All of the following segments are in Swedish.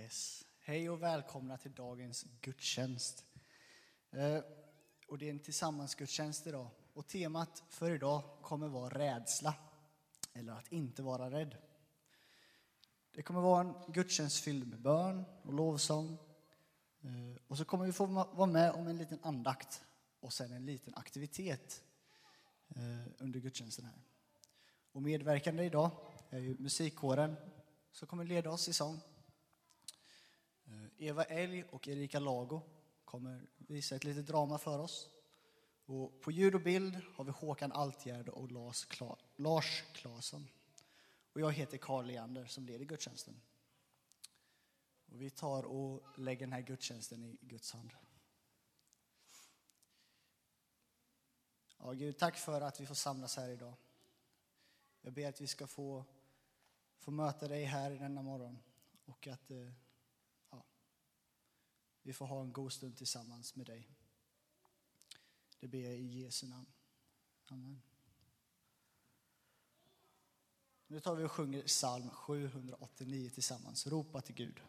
Yes. Hej och välkomna till dagens gudstjänst. Eh, och det är en tillsammansgudstjänst idag. Och temat för idag kommer vara rädsla, eller att inte vara rädd. Det kommer vara en gudstjänst fylld med bön och lovsång. Eh, och så kommer vi få vara med om en liten andakt och sen en liten aktivitet eh, under gudstjänsten här. Och medverkande idag är ju musikkåren som kommer leda oss i sång. Eva Elg och Erika Lago kommer visa ett litet drama för oss. Och på ljud och bild har vi Håkan Altgärd och Lars, Kla Lars Claesson. Och jag heter Karl Leander som leder gudstjänsten. Och vi tar och lägger den här gudstjänsten i Guds hand. Ja, Gud, tack för att vi får samlas här idag. Jag ber att vi ska få, få möta dig här denna morgon och att eh, vi får ha en god stund tillsammans med dig. Det ber jag i Jesu namn. Amen. Nu tar vi och sjunger psalm 789 tillsammans. Ropa till Gud.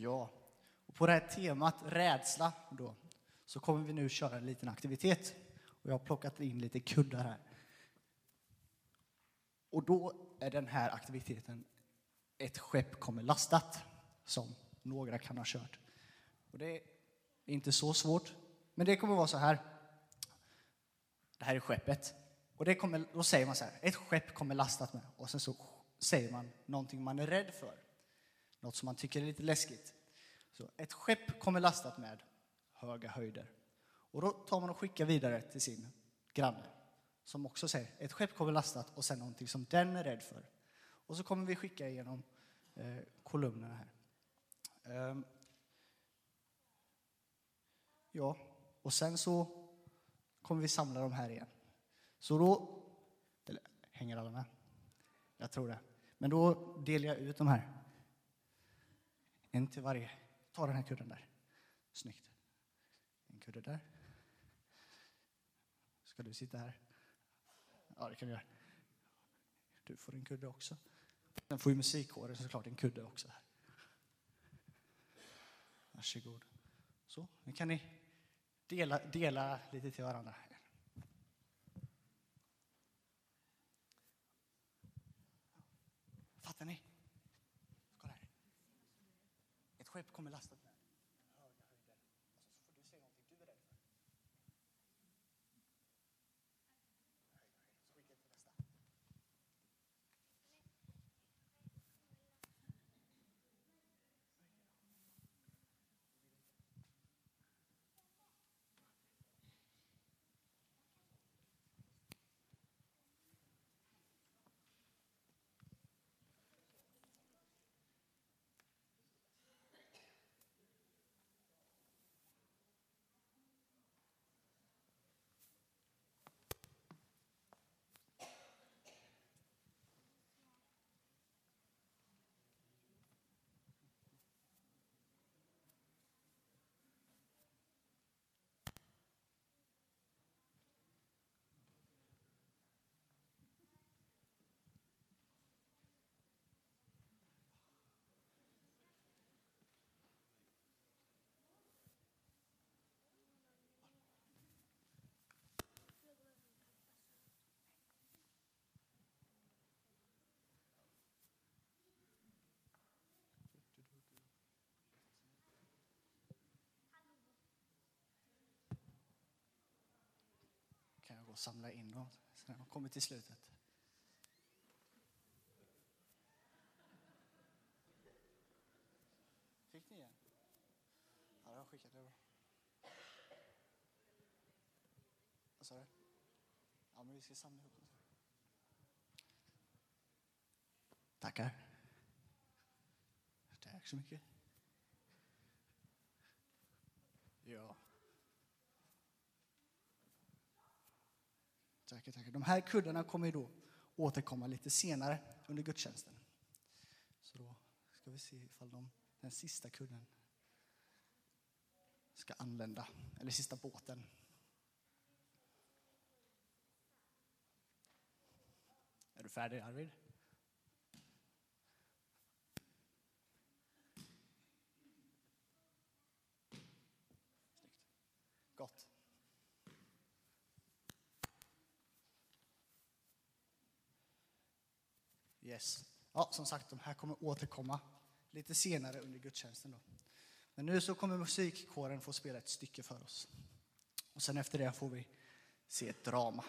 Ja, och på det här temat rädsla då, så kommer vi nu köra en liten aktivitet. Och jag har plockat in lite kuddar här. Och då är den här aktiviteten ett skepp kommer lastat, som några kan ha kört. Och det är inte så svårt, men det kommer vara så här. Det här är skeppet. Och det kommer, då säger man så här, ett skepp kommer lastat med. Och sen så säger man någonting man är rädd för. Något som man tycker är lite läskigt. Så ett skepp kommer lastat med höga höjder. Och då tar man och skickar vidare till sin granne. Som också säger, ett skepp kommer lastat och sen någonting som den är rädd för. Och så kommer vi skicka igenom eh, kolumnerna här. Ehm. Ja, och sen så kommer vi samla dem här igen. Så då, eller hänger alla med? Jag tror det. Men då delar jag ut de här. En till varje. Ta den här kudden där. Snyggt. En kudde där. Ska du sitta här? Ja, det kan du göra. Du får en kudde också. Sen får ju musikkåren såklart en kudde också. här. Varsågod. Så, nu kan ni dela, dela lite till varandra. Fattar ni? Kolla här. Ett skepp kommer lastat med. Gå och samla in dem så när de kommer till slutet. Fick ni en? Ja, jag skickade det. Vad sa du? Ja, men vi ska samla ihop dem. Tackar. Tack så mycket. Ja. Tackar, tackar. De här kuddarna kommer ju då återkomma lite senare under gudstjänsten. Så då ska vi se ifall de, den sista kudden ska anlända, eller sista båten. Är du färdig Arvid? Snyggt. Gott. Yes. Ja, som sagt, de här kommer återkomma lite senare under gudstjänsten. Då. Men nu så kommer musikkåren få spela ett stycke för oss. Och sen efter det får vi se ett drama.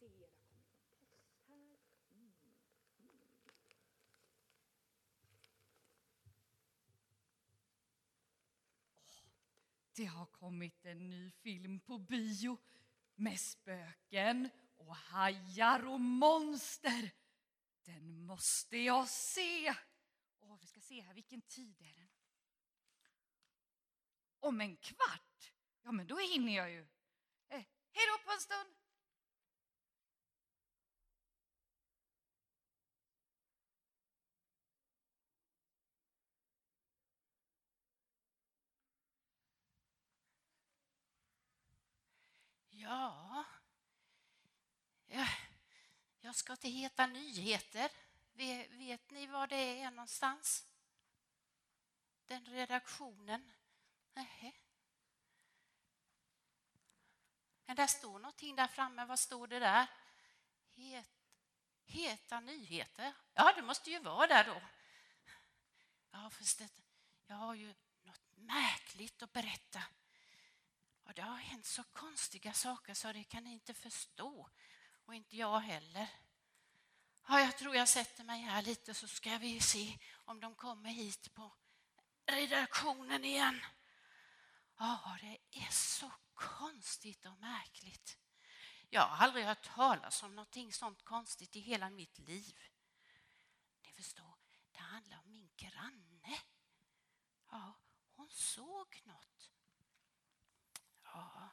Då ska vi post här. Mm. Det har kommit en ny film på bio med spöken och hajar och monster. Den måste jag se. Åh, vi ska se här, vilken tid är den? Om en kvart? Ja, men då hinner jag ju. Eh, hej då på en stund! Ja, jag ska till Heta nyheter. Vet, vet ni var det är någonstans? Den redaktionen? Nähä. Men där står någonting där framme. Vad står det där? Het, heta nyheter. Ja, det måste ju vara där då. Ja, fast det, jag har ju något märkligt att berätta. Och det har hänt så konstiga saker så det kan ni inte förstå. Och inte jag heller. Ja, jag tror jag sätter mig här lite så ska vi se om de kommer hit på redaktionen igen. Ja, det är så konstigt och märkligt. Jag har aldrig hört talas om någonting sånt konstigt i hela mitt liv. Ni förstår, det handlar om min granne. Ja, hon såg något. Ja.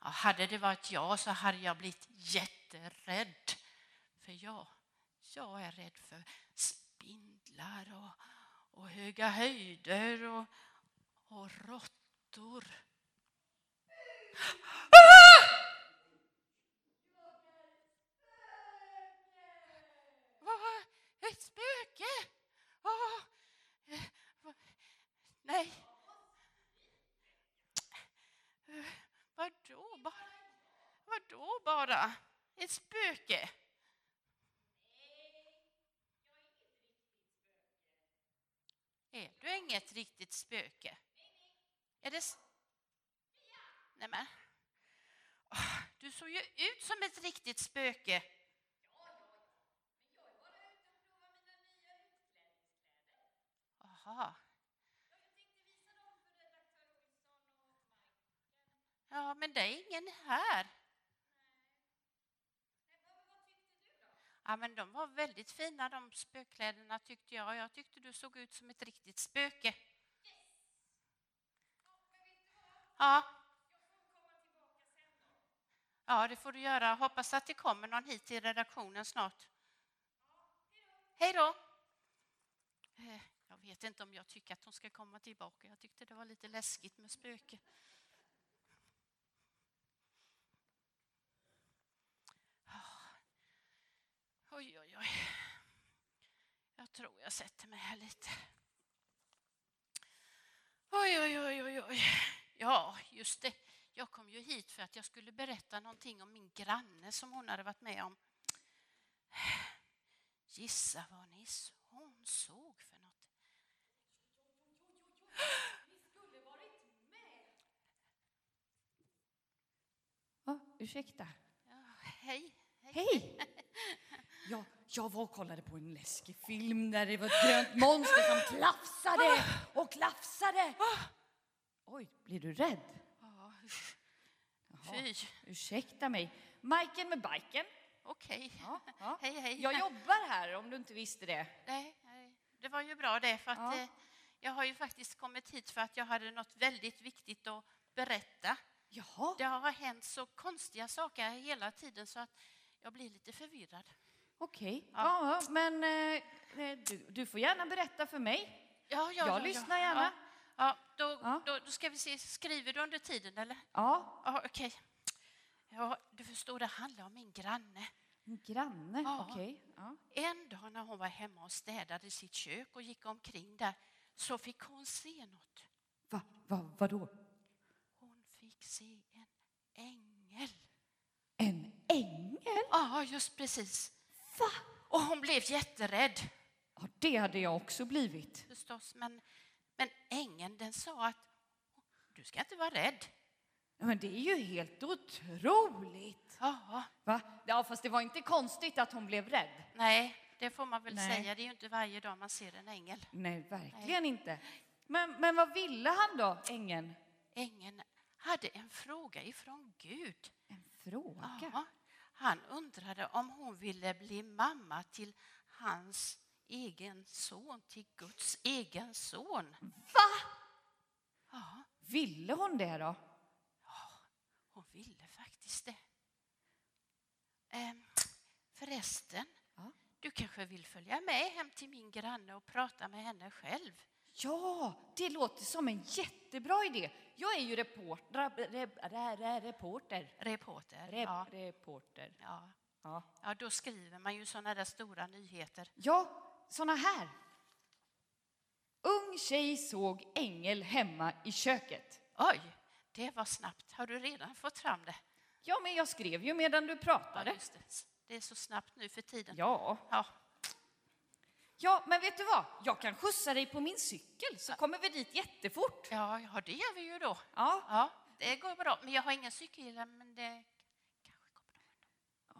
ja, hade det varit jag så hade jag blivit jätterädd. För jag, jag är rädd för spindlar och, och höga höjder och, och råttor. Ah! Vad? Ett spöke? Ah, Nej. Eh, Vadå bara? Vadå bara? Ett spöke? Är du inget riktigt spöke? Är det... Nej men. Du såg ju ut som ett riktigt spöke. Aha. Ja, men det är ingen här. Ja, men de var väldigt fina de spökkläderna tyckte jag. Jag tyckte du såg ut som ett riktigt spöke. Ja. Ja, det får du göra. Hoppas att det kommer någon hit till redaktionen snart. Hej då. Eh, Jag vet inte om jag tycker att hon ska komma tillbaka. Jag tyckte det var lite läskigt med spöke. Oj, oj, oj. Jag tror jag sätter mig här lite. Oj, oj, oj, oj, oj. Ja, just det. Jag kom ju hit för att jag skulle berätta någonting om min granne som hon hade varit med om. Gissa vad ni hon såg för något. Ja, ursäkta. Ja, hej. hej. Hej! Ja, jag var och kollade på en läskig film där det var ett grönt monster som klafsade och klafsade. Oj, blir du rädd? Jaha, Fy. ursäkta mig. Majken med biken. Okej. Ja, ja. Hej, hej. Jag jobbar här om du inte visste det. Nej, nej, det var ju bra det för att Ja. eh, jag har ju faktiskt kommit hit för att jag hade något väldigt viktigt att berätta. Jaha, Det har hänt så konstiga saker hela tiden så att jag blir lite förvirrad. Okej. Ja. Ja, men eh, eh, du, du får gärna berätta för mig. Ja, Jag lyssnar gärna. Ja, ja, då, Ja. Då, då ska vi se, skriver du under tiden eller? Ja, Ja, okej. Ja, du förstår, det handlar om min granne. en granne. Ja. Okej. Ja. En dag när hon var hemma och städade sitt kök och gick omkring där så fick hon se något. Va, va, vadå? Hon fick se en ängel. En ängel? Ja, just precis. Va? Och hon blev jätterädd Ja, det hade jag också blivit. förstås. Men, men ängeln den sa att du ska inte vara rädd. Ja, Men det är ju helt otroligt. Ja, Va? Ja, fast det var inte konstigt att hon blev rädd. nej, det får man väl Nej. säga. Det är ju inte varje dag man ser en ängel. Nej, verkligen inte. Men, men vad ville han då, ängeln? Ängeln hade en fråga ifrån Gud. En fråga? Ja, han undrade om hon ville bli mamma till hans egen son, till Guds egen son. Va? Ja, Ville hon det då? hon ville faktiskt det. Ehm, förresten, Ja. du kanske vill följa med hem till min granne och prata med henne själv? Ja, det låter som en jättebra idé. Jag är ju reporter. Re, re, re, reporter. Reporter. Re, Ja, Reporter. ja. Ja. ja, då skriver man ju såna där stora nyheter. ja, såna här. Ung tjej såg ängel hemma i köket. Oj, det var snabbt. Har du redan fått fram det? Ja, men jag skrev ju medan du Ja, pratade. just det. Det är så snabbt nu för tiden. Ja. Ja, Ja, men vet du vad? Jag kan skjutsa dig på min cykel så kommer vi dit jättefort. ja, ja det gör vi ju då. Ja. Ja, det går bra. Men jag har ingen cykel, men det kanske går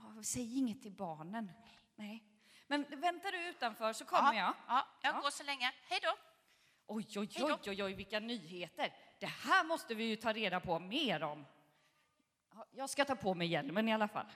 bra. Ja, Säg inget till barnen. Nej. Men väntar du utanför så kommer jag. Ja, jag Ja. går så länge. Hej då! Oj, oj, oj, oj, oj, vilka nyheter. Det här måste vi ju ta reda på mer om. Ja, Jag ska ta på mig hjälmen i alla fall.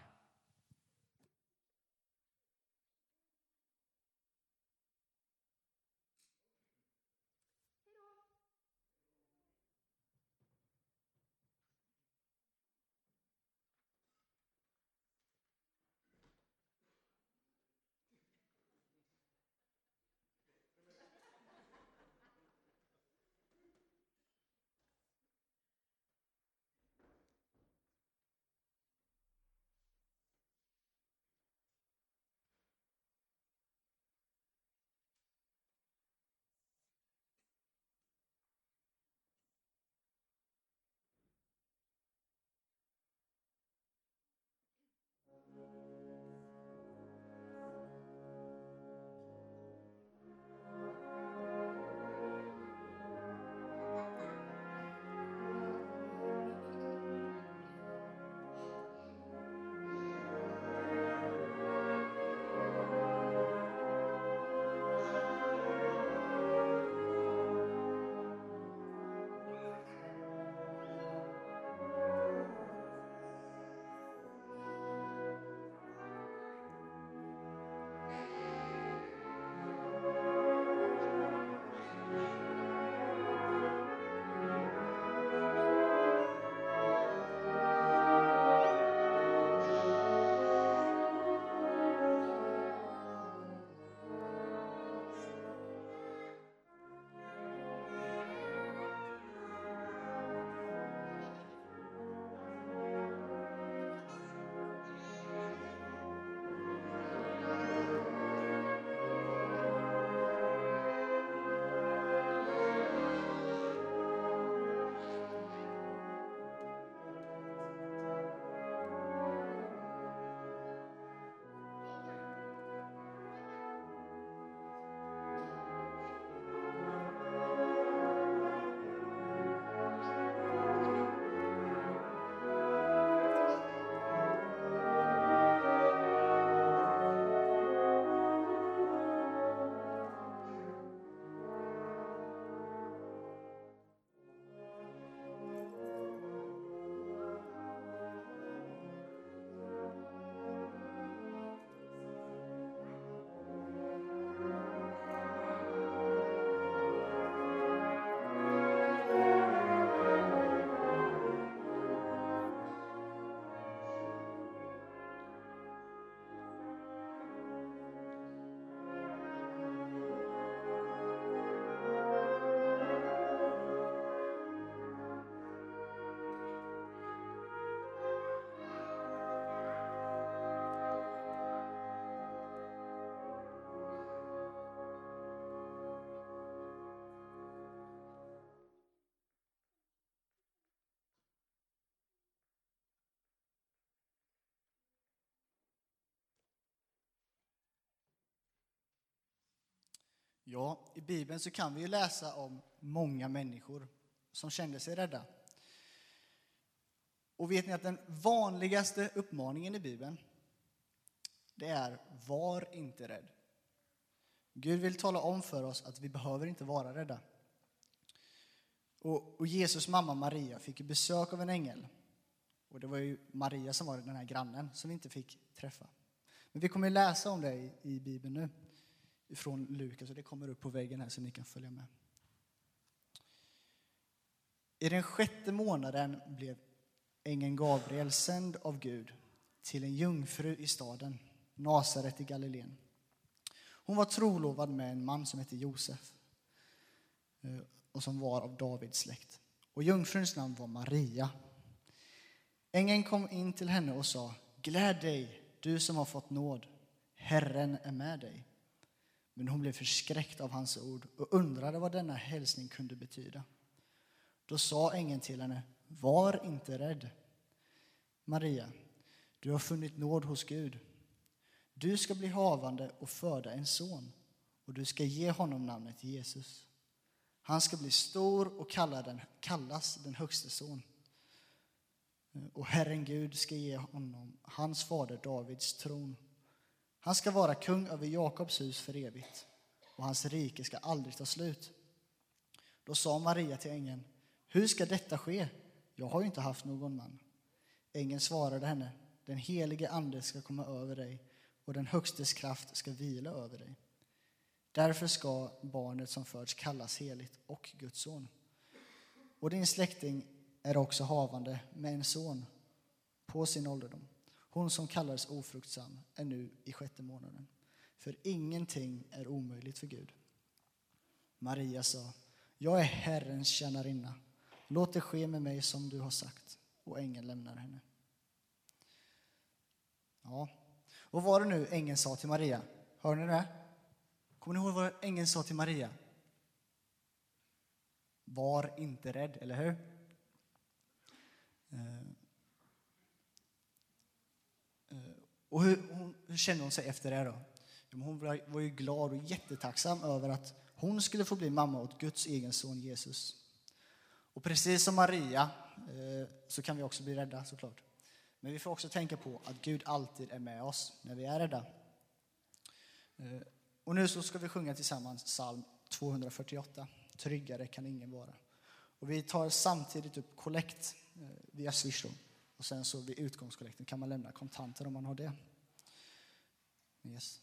Ja, i Bibeln så kan vi ju läsa om många människor som kände sig rädda. Och vet ni att den vanligaste uppmaningen i Bibeln, det är var inte rädd. Gud vill tala om för oss att vi behöver inte vara rädda. Och, och Jesus mamma Maria fick besök av en ängel. Och det var ju Maria som var den här grannen som vi inte fick träffa. Men vi kommer läsa om det i, i Bibeln nu, från Lukas, och det kommer upp på väggen här så ni kan följa med. I den sjätte månaden blev ängeln Gabriel sänd av Gud till en jungfru i staden Nasaret i Galileen. Hon var trolovad med en man som hette Josef eh, och som var av Davids släkt. Och jungfruns namn var Maria. Ängeln kom in till henne och sa Gläd dig, du som har fått nåd. Herren är med dig. Men hon blev förskräckt av hans ord och undrade vad denna hälsning kunde betyda. Då sa ängeln till henne Var inte rädd, Maria. Du har funnit nåd hos Gud. Du ska bli havande och föda en son och du ska ge honom namnet Jesus. Han ska bli stor och kallas den högste son. Och Herren Gud ska ge honom hans fader Davids tron. Han ska vara kung över Jakobs hus för evigt och hans rike ska aldrig ta slut. Då sa Maria till ängeln, hur ska detta ske? Jag har ju inte haft någon man. Ängeln svarade henne, den helige ande ska komma över dig och den högstes kraft ska vila över dig. Därför ska barnet som föds kallas heligt och Guds son. Och din släkting är också havande med en son på sin ålderdom. Hon som kallades ofruktsam är nu i sjätte månaden. För ingenting är omöjligt för Gud. Maria sa, jag är Herrens tjänarinna. Låt det ske med mig som du har sagt. Och ängeln lämnar henne. Ja, vad var det nu ängeln sa till Maria? Hör ni det? Kommer ni ihåg vad ängeln sa till Maria? Var inte rädd, eller hur? Eh, eh, och hur, hon, hur kände hon sig efter det då? Hon var ju glad och jättetacksam över att hon skulle få bli mamma åt Guds egen son Jesus. Och precis som Maria eh, så kan vi också bli rädda såklart. Men vi får också tänka på att Gud alltid är med oss när vi är rädda. Eh, och nu så ska vi sjunga tillsammans psalm 248. Tryggare kan ingen vara. Och vi tar samtidigt upp kollekt eh, via Swish. Och sen så vid utgångskollekten kan man lämna kontanter om man har det. Yes.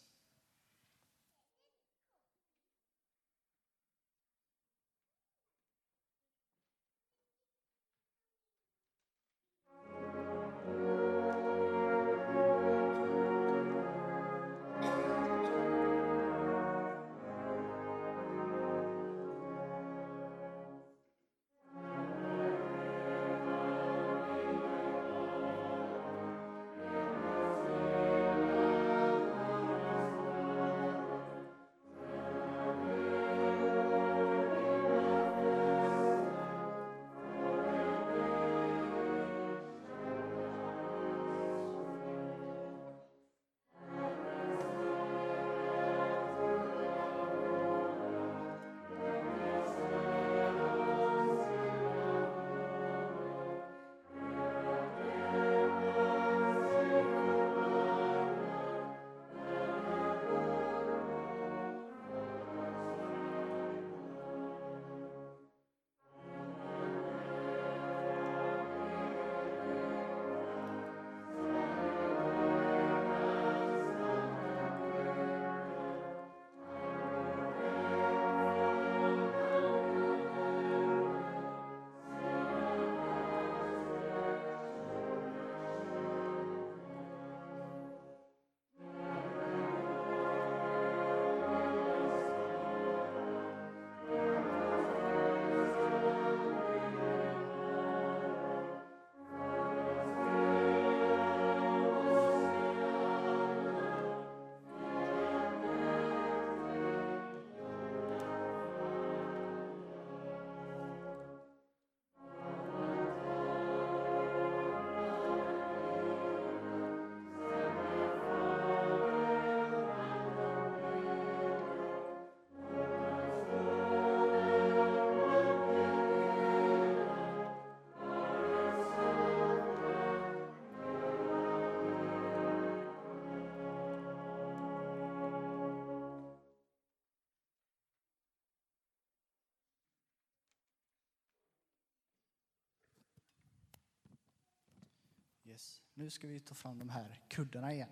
Yes. Nu ska vi ta fram de här kuddarna igen.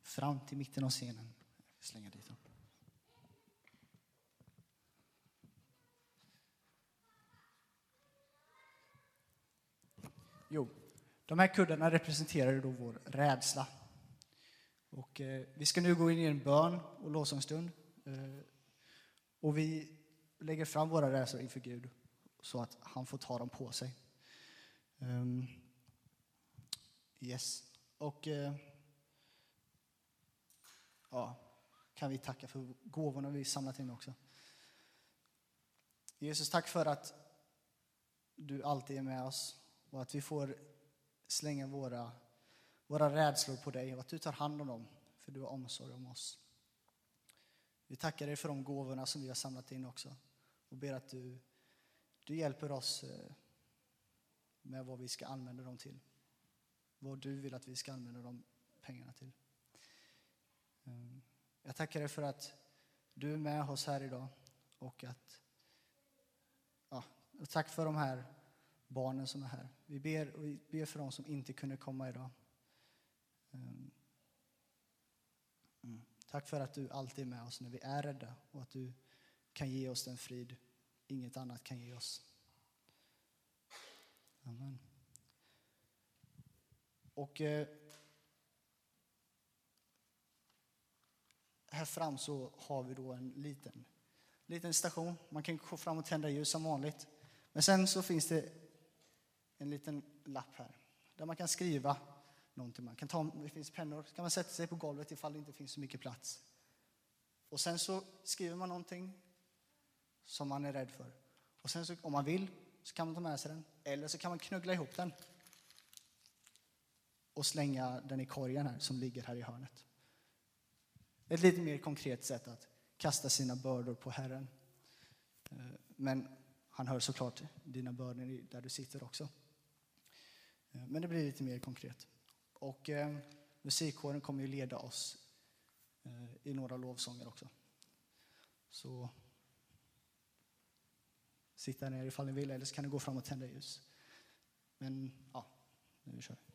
Fram till mitten av scenen. Slänga dit dem. Jo, de här kuddarna representerar då vår rädsla. Och eh, vi ska nu gå in i en bön och lovsångsstund. Eh, och vi lägger fram våra rädslor inför Gud så att han får ta dem på sig. Um, yes. Och eh, ja, kan vi tacka för gåvorna vi samlat in också. Jesus, tack för att du alltid är med oss och att vi får slänga våra, våra rädslor på dig och att du tar hand om dem, för du har omsorg om oss. Vi tackar dig för de gåvorna som vi har samlat in också och ber att du, du hjälper oss eh, med vad vi ska använda dem till. Vad du vill att vi ska använda de pengarna till. Ehm, jag tackar dig för att du är med oss här idag och att ja, och tack för de här barnen som är här. Vi ber, och vi ber för dem som inte kunde komma idag. Ehm, mm. Tack för att du alltid är med oss när vi är rädda och att du kan ge oss den frid inget annat kan ge oss. Amen. Och eh, här fram så har vi då en liten, liten station. Man kan gå fram och tända ljus som vanligt. Men sen så finns det en liten lapp här där man kan skriva någonting. Man kan ta, det finns pennor, kan man sätta sig på golvet ifall det inte finns så mycket plats. Och sen så skriver man någonting som man är rädd för. Och sen så, om man vill så kan man ta med sig den. Eller så kan man knuggla ihop den och slänga den i korgen här som ligger här i hörnet. Ett lite mer konkret sätt att kasta sina bördor på Herren. Eh, men han hör såklart dina bördor där du sitter också. Eh, men det blir lite mer konkret. Och eh, musikkåren kommer ju leda oss eh, i några lovsånger också. Så sitta ner ifall ni vill, eller så kan ni gå fram och tända ljus. Men ja, nu kör vi.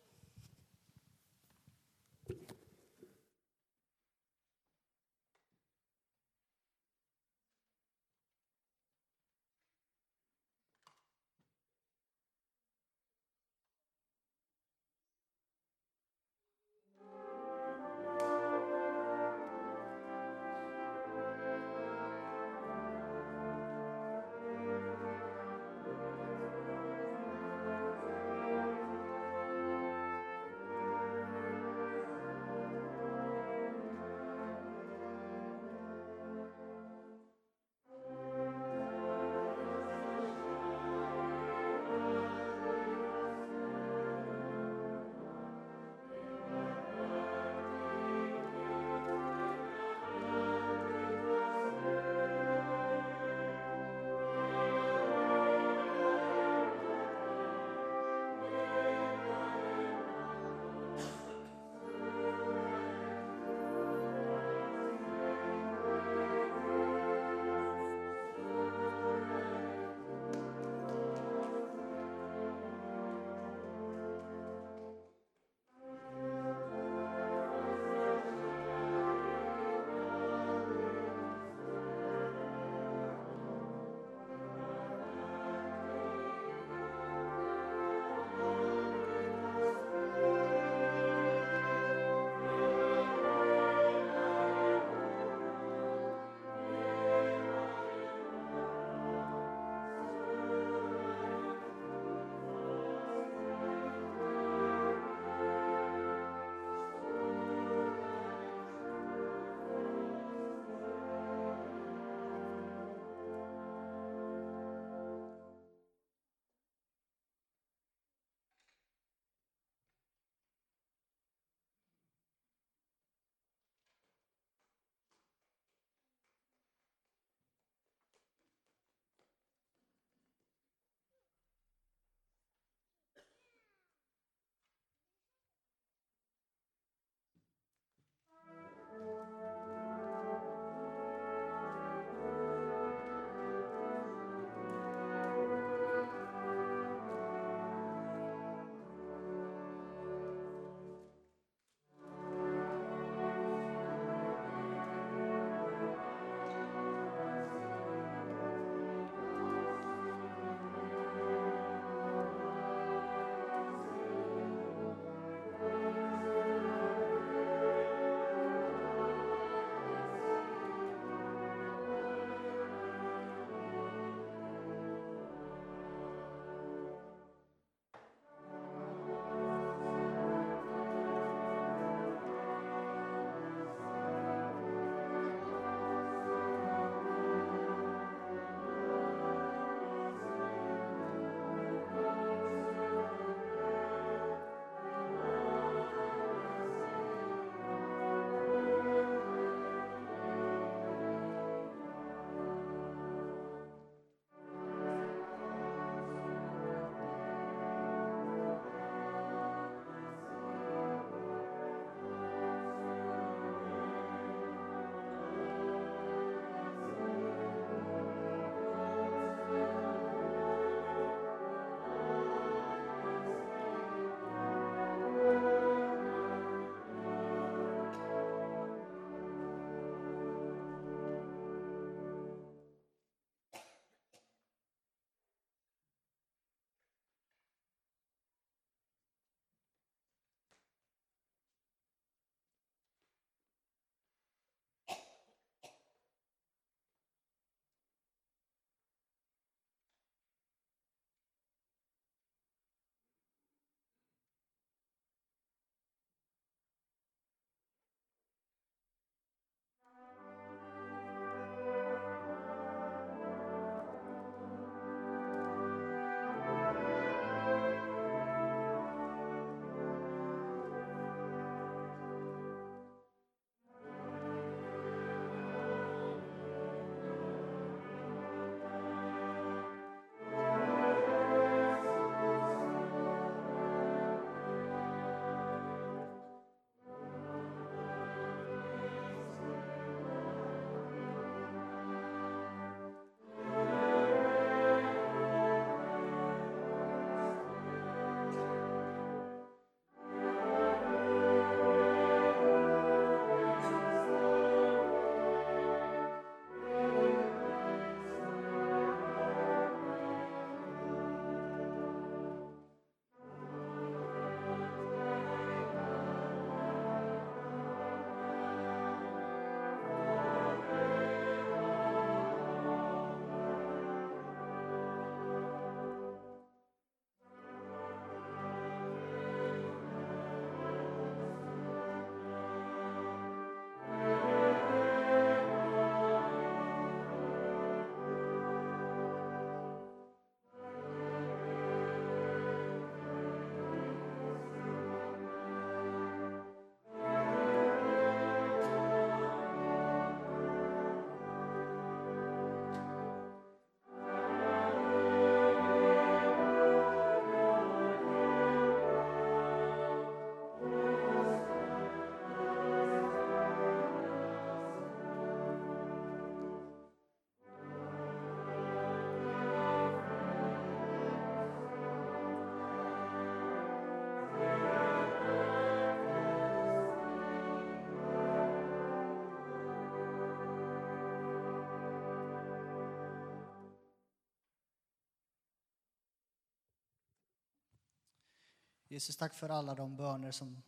Jesus, tack för alla de böner som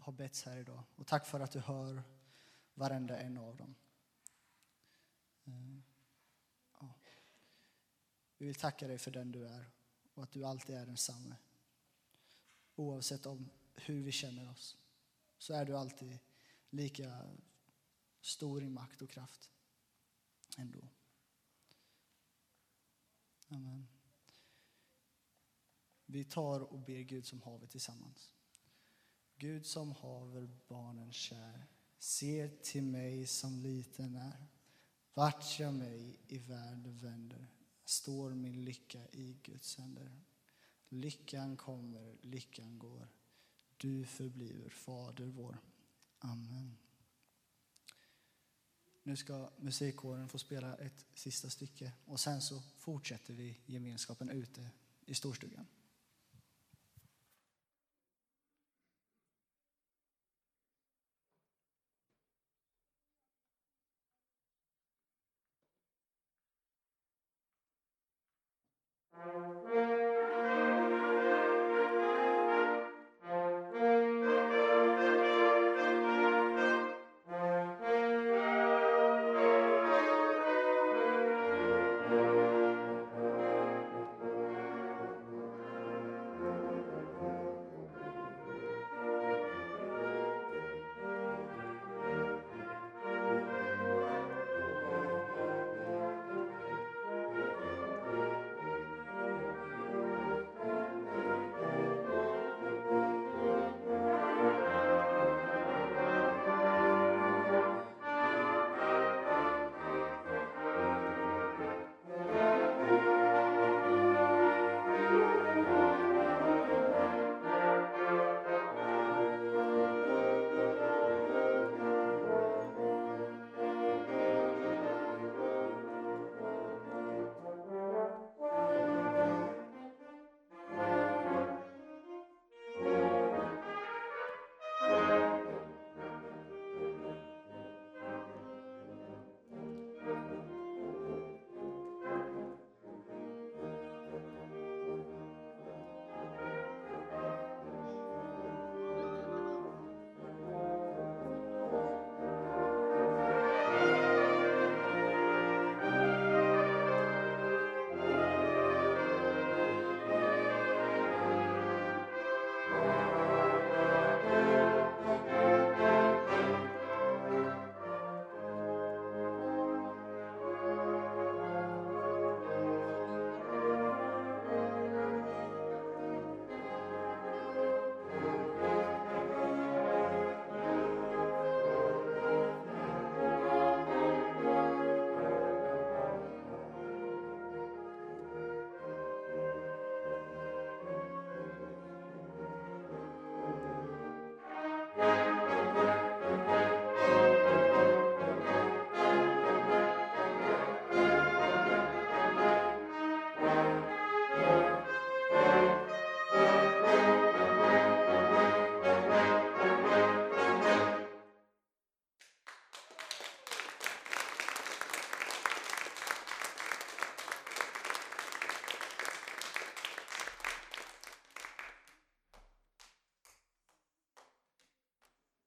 har betts här idag. Och tack för att du hör varenda en av dem. Eh, ja. Vi vill tacka dig för den du är och att du alltid är densamme. Oavsett om hur vi känner oss så är du alltid lika stor i makt och kraft ändå. Amen. Vi tar och ber Gud som haver tillsammans. Gud som haver barnen kär, ser till mig som liten är. Vart jag mig i världen vänder står min lycka i Guds händer. Lyckan kommer, lyckan går. Du förbliver Fader vår. Amen. Nu ska musikkåren få spela ett sista stycke och sen så fortsätter vi gemenskapen ute i storstugan.